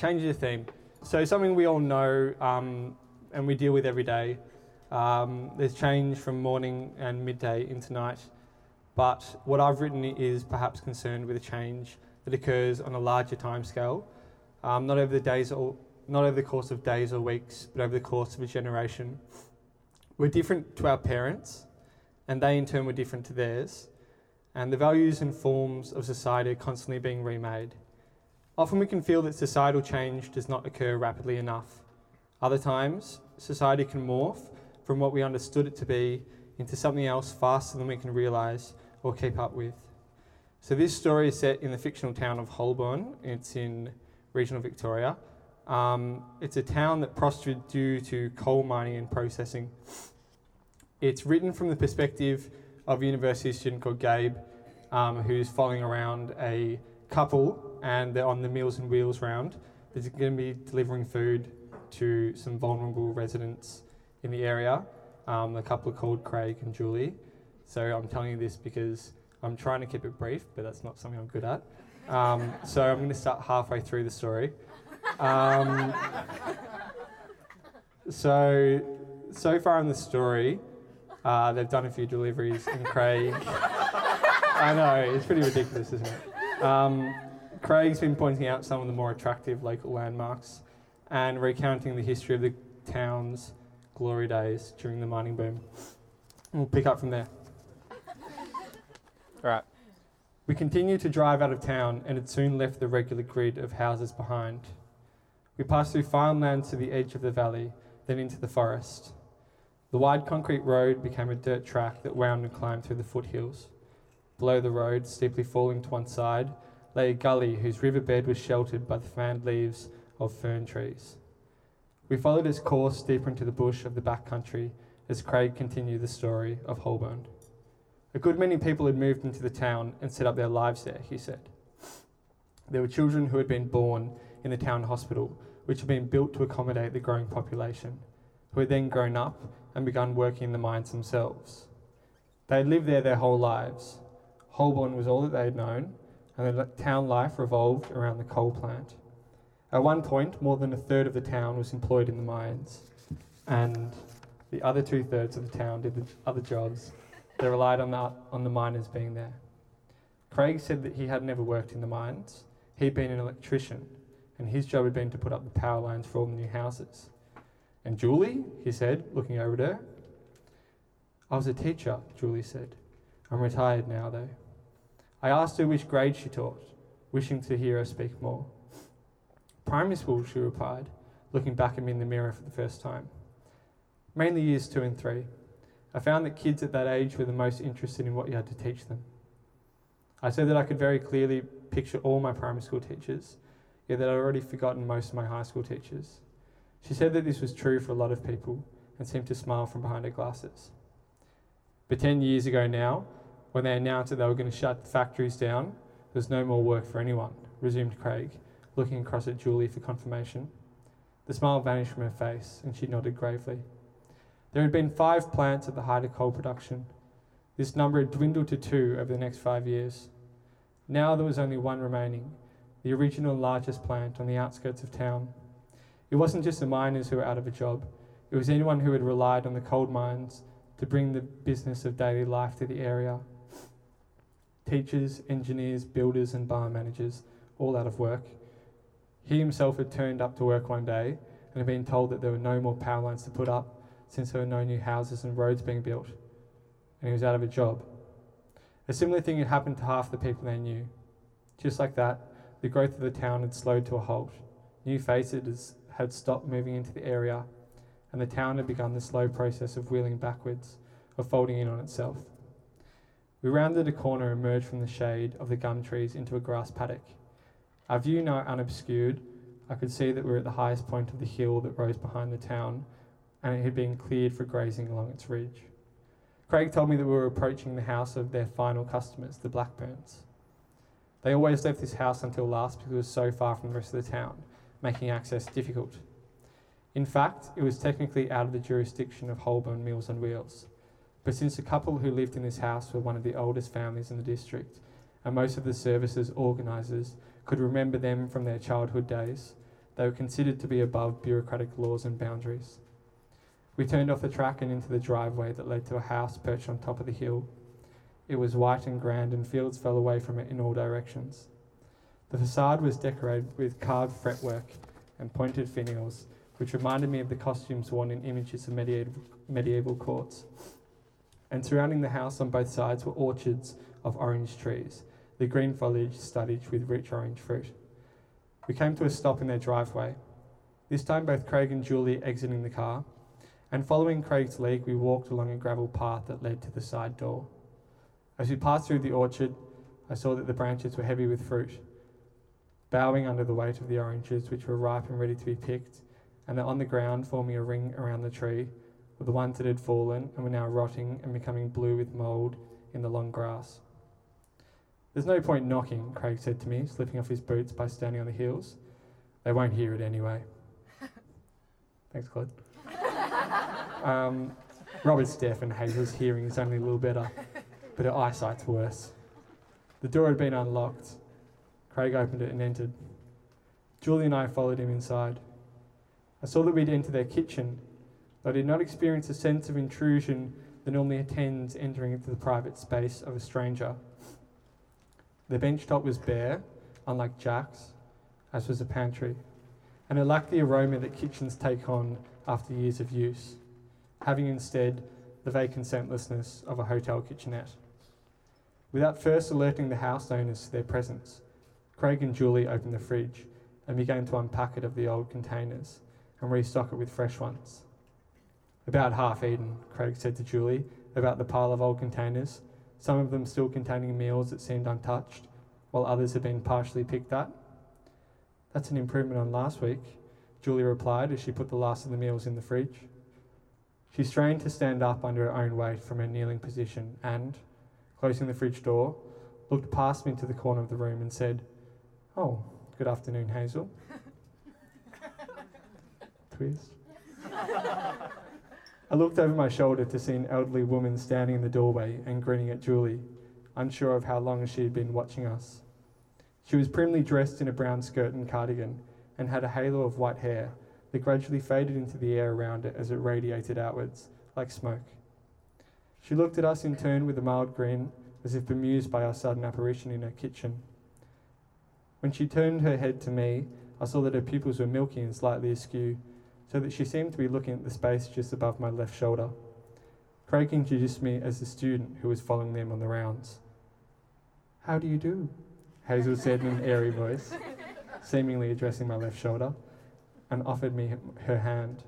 change the theme. So, something we all know um, and we deal with every day. Um, there's change from morning and midday into night. But what I've written is perhaps concerned with a change that occurs on a larger time scale, um, not over the days or not over the course of days or weeks, but over the course of a generation. We're different to our parents, and they in turn were different to theirs, and the values and forms of society are constantly being remade. Often we can feel that societal change does not occur rapidly enough. Other times, society can morph from what we understood it to be into something else faster than we can realise or keep up with. So, this story is set in the fictional town of Holborn. It's in regional Victoria. Um, it's a town that prospered due to coal mining and processing. It's written from the perspective of a university student called Gabe, um, who's following around a couple and they're on the Meals on Wheels round. They're going to be delivering food to some vulnerable residents in the area. Um, the couple called Craig and Julie. So I'm telling you this because I'm trying to keep it brief, but that's not something I'm good at. Um, so I'm going to start halfway through the story. Um, so, so far in the story, uh, they've done a few deliveries, and Craig. I know, it's pretty ridiculous, isn't it? Um, Craig's been pointing out some of the more attractive local landmarks and recounting the history of the town's glory days during the mining boom. We'll pick up from there. All right. We continued to drive out of town and had soon left the regular grid of houses behind. We passed through farmland to the edge of the valley, then into the forest. The wide concrete road became a dirt track that wound and climbed through the foothills. Below the road, steeply falling to one side, lay a gully whose riverbed was sheltered by the fanned leaves of fern trees. We followed its course deeper into the bush of the back country as Craig continued the story of Holborn. A good many people had moved into the town and set up their lives there, he said. There were children who had been born in the town hospital, which had been built to accommodate the growing population, who had then grown up and begun working in the mines themselves. They had lived there their whole lives. Holborn was all that they had known, and the town life revolved around the coal plant. At one point, more than a third of the town was employed in the mines, and the other two thirds of the town did the other jobs. They relied on the, on the miners being there. Craig said that he had never worked in the mines. He'd been an electrician, and his job had been to put up the power lines for all the new houses. And Julie, he said, looking over at her. I was a teacher, Julie said. I'm retired now, though. I asked her which grade she taught, wishing to hear her speak more. Primary school, she replied, looking back at me in the mirror for the first time. Mainly years two and three. I found that kids at that age were the most interested in what you had to teach them. I said that I could very clearly picture all my primary school teachers, yet that I'd already forgotten most of my high school teachers. She said that this was true for a lot of people and seemed to smile from behind her glasses. But 10 years ago now, when they announced that they were going to shut the factories down, there was no more work for anyone, resumed Craig, looking across at Julie for confirmation. The smile vanished from her face, and she nodded gravely. There had been five plants at the height of coal production. This number had dwindled to two over the next five years. Now there was only one remaining, the original largest plant on the outskirts of town. It wasn't just the miners who were out of a job, it was anyone who had relied on the coal mines to bring the business of daily life to the area. Teachers, engineers, builders, and bar managers, all out of work. He himself had turned up to work one day and had been told that there were no more power lines to put up since there were no new houses and roads being built, and he was out of a job. A similar thing had happened to half the people they knew. Just like that, the growth of the town had slowed to a halt. New faces had stopped moving into the area, and the town had begun the slow process of wheeling backwards, of folding in on itself. We rounded a corner and emerged from the shade of the gum trees into a grass paddock. Our view now unobscured, I could see that we were at the highest point of the hill that rose behind the town, and it had been cleared for grazing along its ridge. Craig told me that we were approaching the house of their final customers, the Blackburns. They always left this house until last because it was so far from the rest of the town, making access difficult. In fact, it was technically out of the jurisdiction of Holborn Meals on Wheels. But since the couple who lived in this house were one of the oldest families in the district, and most of the services organisers could remember them from their childhood days, they were considered to be above bureaucratic laws and boundaries. We turned off the track and into the driveway that led to a house perched on top of the hill. It was white and grand, and fields fell away from it in all directions. The facade was decorated with carved fretwork and pointed finials, which reminded me of the costumes worn in images of medieval, medieval courts. And surrounding the house on both sides were orchards of orange trees, the green foliage studded with rich orange fruit. We came to a stop in their driveway, this time both Craig and Julie exiting the car, and following Craig's lead, we walked along a gravel path that led to the side door. As we passed through the orchard, I saw that the branches were heavy with fruit, bowing under the weight of the oranges, which were ripe and ready to be picked, and that on the ground, forming a ring around the tree, were the ones that had fallen and were now rotting and becoming blue with mould in the long grass. There's no point knocking, Craig said to me, slipping off his boots by standing on the heels. They won't hear it anyway. Thanks, Claude. Um, Robert's deaf and Hazel's hearing is only a little better, but her eyesight's worse. The door had been unlocked. Craig opened it and entered. Julie and I followed him inside. I saw that we'd entered their kitchen, I did not experience a sense of intrusion that normally attends entering into the private space of a stranger. The bench top was bare, unlike Jack's, as was the pantry, and it lacked the aroma that kitchens take on after years of use, having instead the vacant scentlessness of a hotel kitchenette. Without first alerting the house owners to their presence, Craig and Julie opened the fridge and began to unpack it of the old containers and restock it with fresh ones. About half eaten, Craig said to Julie about the pile of old containers, some of them still containing meals that seemed untouched, while others had been partially picked at. That's an improvement on last week, Julie replied as she put the last of the meals in the fridge. She strained to stand up under her own weight from her kneeling position and, closing the fridge door, looked past me to the corner of the room and said, Oh, good afternoon, Hazel. Twist. I looked over my shoulder to see an elderly woman standing in the doorway and grinning at Julie, unsure of how long she had been watching us. She was primly dressed in a brown skirt and cardigan and had a halo of white hair that gradually faded into the air around it as it radiated outwards, like smoke. She looked at us in turn with a mild grin, as if bemused by our sudden apparition in her kitchen. When she turned her head to me, I saw that her pupils were milky and slightly askew, so that she seemed to be looking at the space just above my left shoulder. Craig introduced me as the student who was following them on the rounds. How do you do? Hazel said in an airy voice, seemingly addressing my left shoulder, and offered me her hand.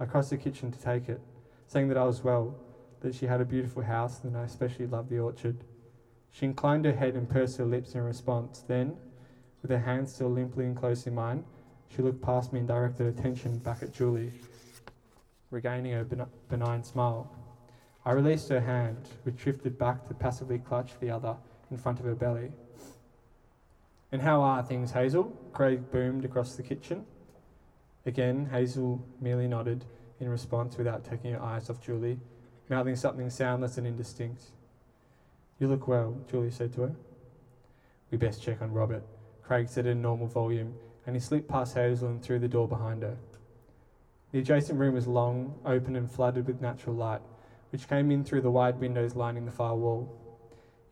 I crossed the kitchen to take it, saying that I was well, that she had a beautiful house, and I especially loved the orchard. She inclined her head and pursed her lips in response. Then, with her hand still limply enclosed in mine, she looked past me and directed attention back at Julie, regaining her benign smile. I released her hand, which drifted back to passively clutch the other in front of her belly. And how are things, Hazel? Craig boomed across the kitchen. Again, Hazel merely nodded in response without taking her eyes off Julie, mouthing something soundless and indistinct. You look well, Julie said to her. We best check on Robert, Craig said in normal volume, and he slipped past Hazel and through the door behind her. The adjacent room was long, open, and flooded with natural light, which came in through the wide windows lining the far wall.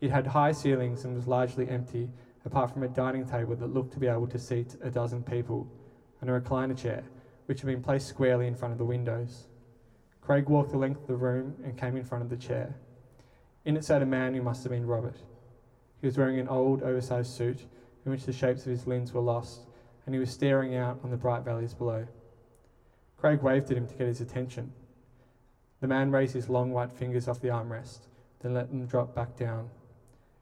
It had high ceilings and was largely empty, apart from a dining table that looked to be able to seat a dozen people, and a recliner chair, which had been placed squarely in front of the windows. Craig walked the length of the room and came in front of the chair. In it sat a man who must have been Robert. He was wearing an old, oversized suit in which the shapes of his limbs were lost, and he was staring out on the bright valleys below. Craig waved at him to get his attention. The man raised his long white fingers off the armrest, then let them drop back down.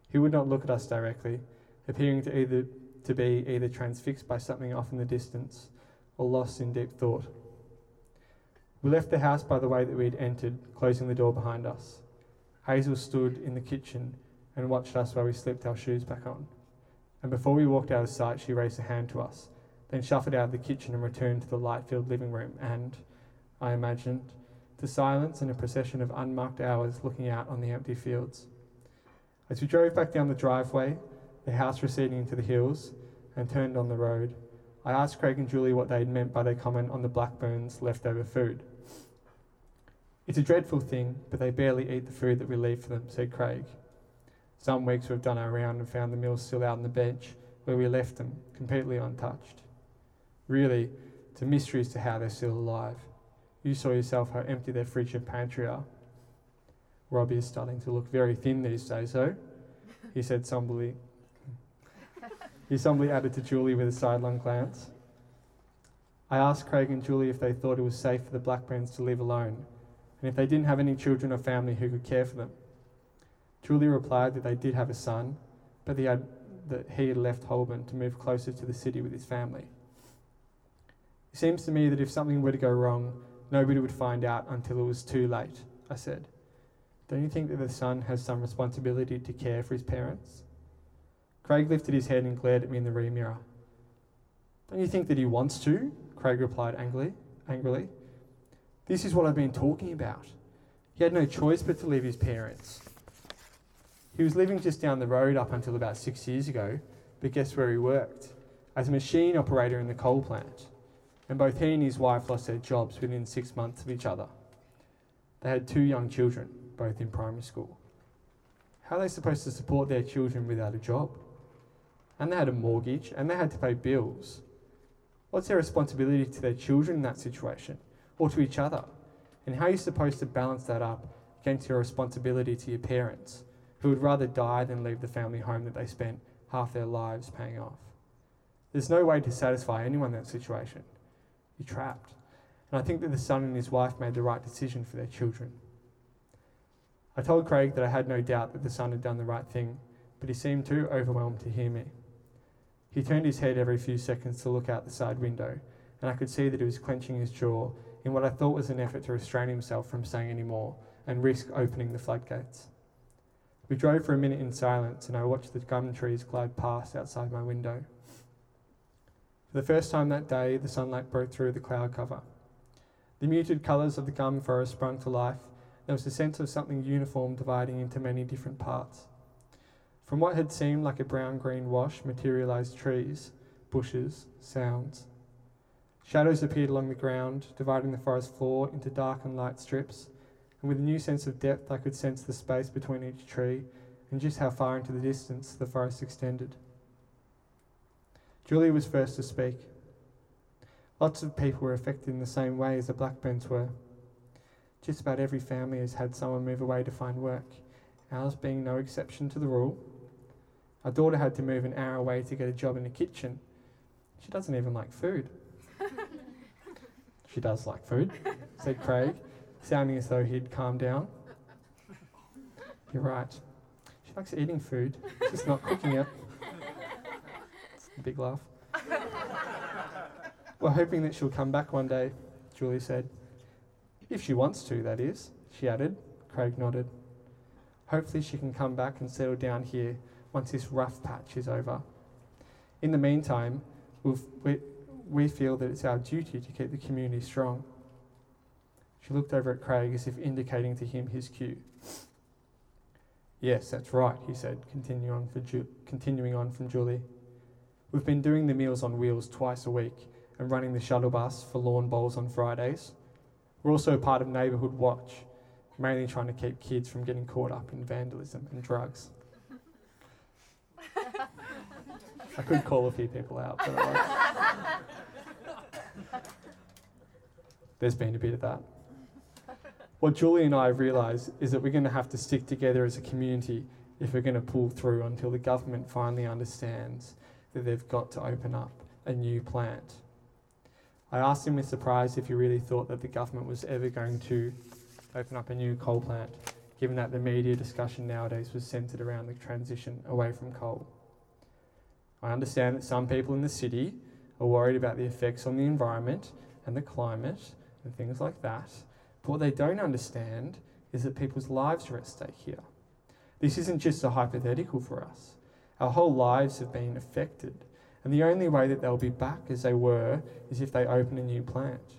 He would not look at us directly, appearing to either to be either transfixed by something off in the distance or lost in deep thought. We left the house by the way that we had entered, closing the door behind us. Hazel stood in the kitchen and watched us while we slipped our shoes back on. And before we walked out of sight, she raised a hand to us, then shuffled out of the kitchen and returned to the light filled living room and, I imagined, to silence and a procession of unmarked hours looking out on the empty fields. As we drove back down the driveway, the house receding into the hills, and turned on the road, I asked Craig and Julie what they'd meant by their comment on the Blackburns' leftover food. It's a dreadful thing, but they barely eat the food that we leave for them, said Craig. Some weeks we've done our round and found the meals still out on the bench where we left them, completely untouched. Really, it's a mystery as to how they're still alive. You saw yourself how empty their fridge and pantry are. Robbie is starting to look very thin these days, though, he said somberly. he somberly added to Julie with a sidelong glance. I asked Craig and Julie if they thought it was safe for the Blackburns to live alone, and if they didn't have any children or family who could care for them. Julie replied that they did have a son, but he had, that he had left Holborn to move closer to the city with his family. It seems to me that if something were to go wrong, nobody would find out until it was too late, I said. Don't you think that the son has some responsibility to care for his parents? Craig lifted his head and glared at me in the rear mirror. Don't you think that he wants to? Craig replied angrily. angrily. This is what I've been talking about. He had no choice but to leave his parents. He was living just down the road up until about six years ago, but guess where he worked? As a machine operator in the coal plant. And both he and his wife lost their jobs within six months of each other. They had two young children both in primary school. How are they supposed to support their children without a job? And they had a mortgage and they had to pay bills. What's their responsibility to their children in that situation or to each other? And how are you supposed to balance that up against your responsibility to your parents who would rather die than leave the family home that they spent half their lives paying off? There's no way to satisfy anyone in that situation. You're trapped. And I think that the son and his wife made the right decision for their children. I told Craig that I had no doubt that the son had done the right thing, but he seemed too overwhelmed to hear me. He turned his head every few seconds to look out the side window, and I could see that he was clenching his jaw in what I thought was an effort to restrain himself from saying any more and risk opening the floodgates. We drove for a minute in silence, and I watched the gum trees glide past outside my window. For the first time that day, the sunlight broke through the cloud cover. The muted colours of the gum forest sprung to life, there was a sense of something uniform dividing into many different parts. From what had seemed like a brown green wash materialized trees, bushes, sounds. Shadows appeared along the ground, dividing the forest floor into dark and light strips, and with a new sense of depth, I could sense the space between each tree and just how far into the distance the forest extended. Julia was first to speak. Lots of people were affected in the same way as the Blackburns were. Just about every family has had someone move away to find work, ours being no exception to the rule. Our daughter had to move an hour away to get a job in the kitchen. She doesn't even like food. she does like food, said Craig, sounding as though he'd calmed down. You're right. She likes eating food, just not cooking it. Big laugh. We're hoping that she'll come back one day, Julie said. If she wants to, that is, she added. Craig nodded. Hopefully, she can come back and settle down here once this rough patch is over. In the meantime, we we feel that it's our duty to keep the community strong. She looked over at Craig as if indicating to him his cue. Yes, that's right, he said, continuing on, Ju- continuing on from Julie. We've been doing the Meals on Wheels twice a week and running the shuttle bus for lawn bowls on Fridays. We're also part of Neighbourhood Watch, mainly trying to keep kids from getting caught up in vandalism and drugs. I could call a few people out, but there's been a bit of that. What Julie and I have realised is that we're going to have to stick together as a community if we're going to pull through until the government finally understands that they've got to open up a new plant. I asked him with surprise if he really thought that the government was ever going to open up a new coal plant, given that the media discussion nowadays was centred around the transition away from coal. I understand that some people in the city are worried about the effects on the environment and the climate and things like that, but what they don't understand is that people's lives are at stake here. This isn't just a hypothetical for us. Our whole lives have been affected and the only way that they'll be back as they were is if they open a new plant.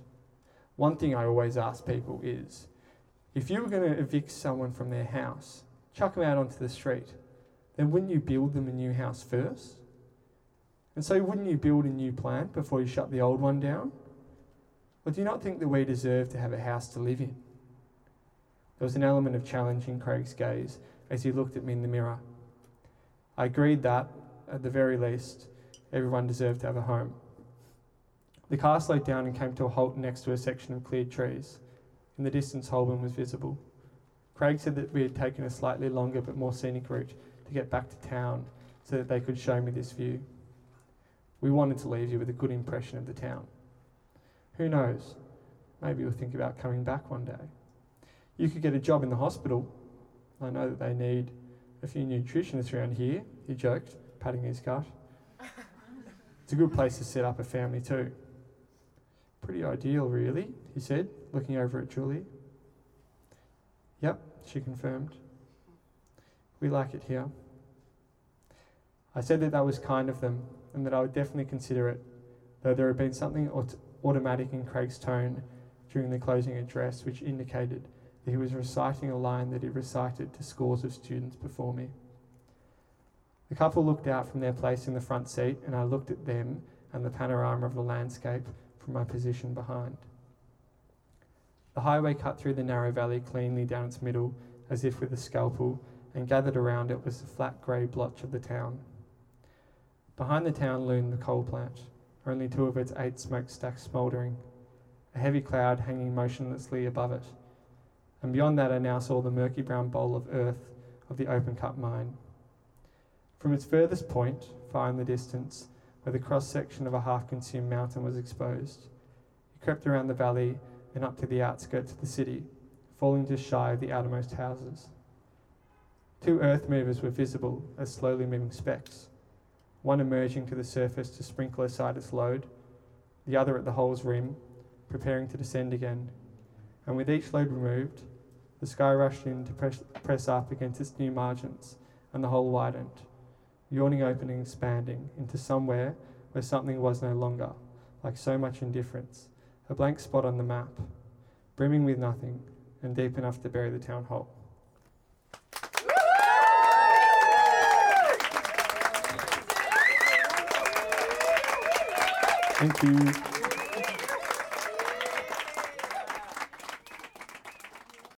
One thing I always ask people is if you were going to evict someone from their house, chuck them out onto the street, then wouldn't you build them a new house first? And so, wouldn't you build a new plant before you shut the old one down? Or do you not think that we deserve to have a house to live in? There was an element of challenge in Craig's gaze as he looked at me in the mirror. I agreed that, at the very least, everyone deserved to have a home. The car slowed down and came to a halt next to a section of cleared trees. In the distance, Holborn was visible. Craig said that we had taken a slightly longer but more scenic route to get back to town so that they could show me this view. We wanted to leave you with a good impression of the town. Who knows? Maybe you'll think about coming back one day. You could get a job in the hospital. I know that they need a few nutritionists around here, he joked, patting his gut. It's a good place to set up a family too. Pretty ideal, really, he said, looking over at Julie. Yep, she confirmed. We like it here. I said that that was kind of them and that I would definitely consider it, though there had been something aut- automatic in Craig's tone during the closing address which indicated he was reciting a line that he recited to scores of students before me. The couple looked out from their place in the front seat, and I looked at them and the panorama of the landscape from my position behind. The highway cut through the narrow valley cleanly down its middle, as if with a scalpel, and gathered around it was the flat grey blotch of the town. Behind the town loomed the coal plant, only two of its eight smokestacks smouldering, a heavy cloud hanging motionlessly above it. And beyond that, I now saw the murky brown bowl of earth of the open cut mine. From its furthest point, far in the distance, where the cross section of a half consumed mountain was exposed. He crept around the valley and up to the outskirts of the city, falling just shy of the outermost houses. Two earth movers were visible as slowly moving specks, one emerging to the surface to sprinkle aside its load, the other at the hole's rim, preparing to descend again. And with each load removed, the sky rushed in to press, press up against its new margins, and the hole widened yawning opening, expanding into somewhere where something was no longer, like so much indifference, a blank spot on the map, brimming with nothing, and deep enough to bury the town hall. Thank you.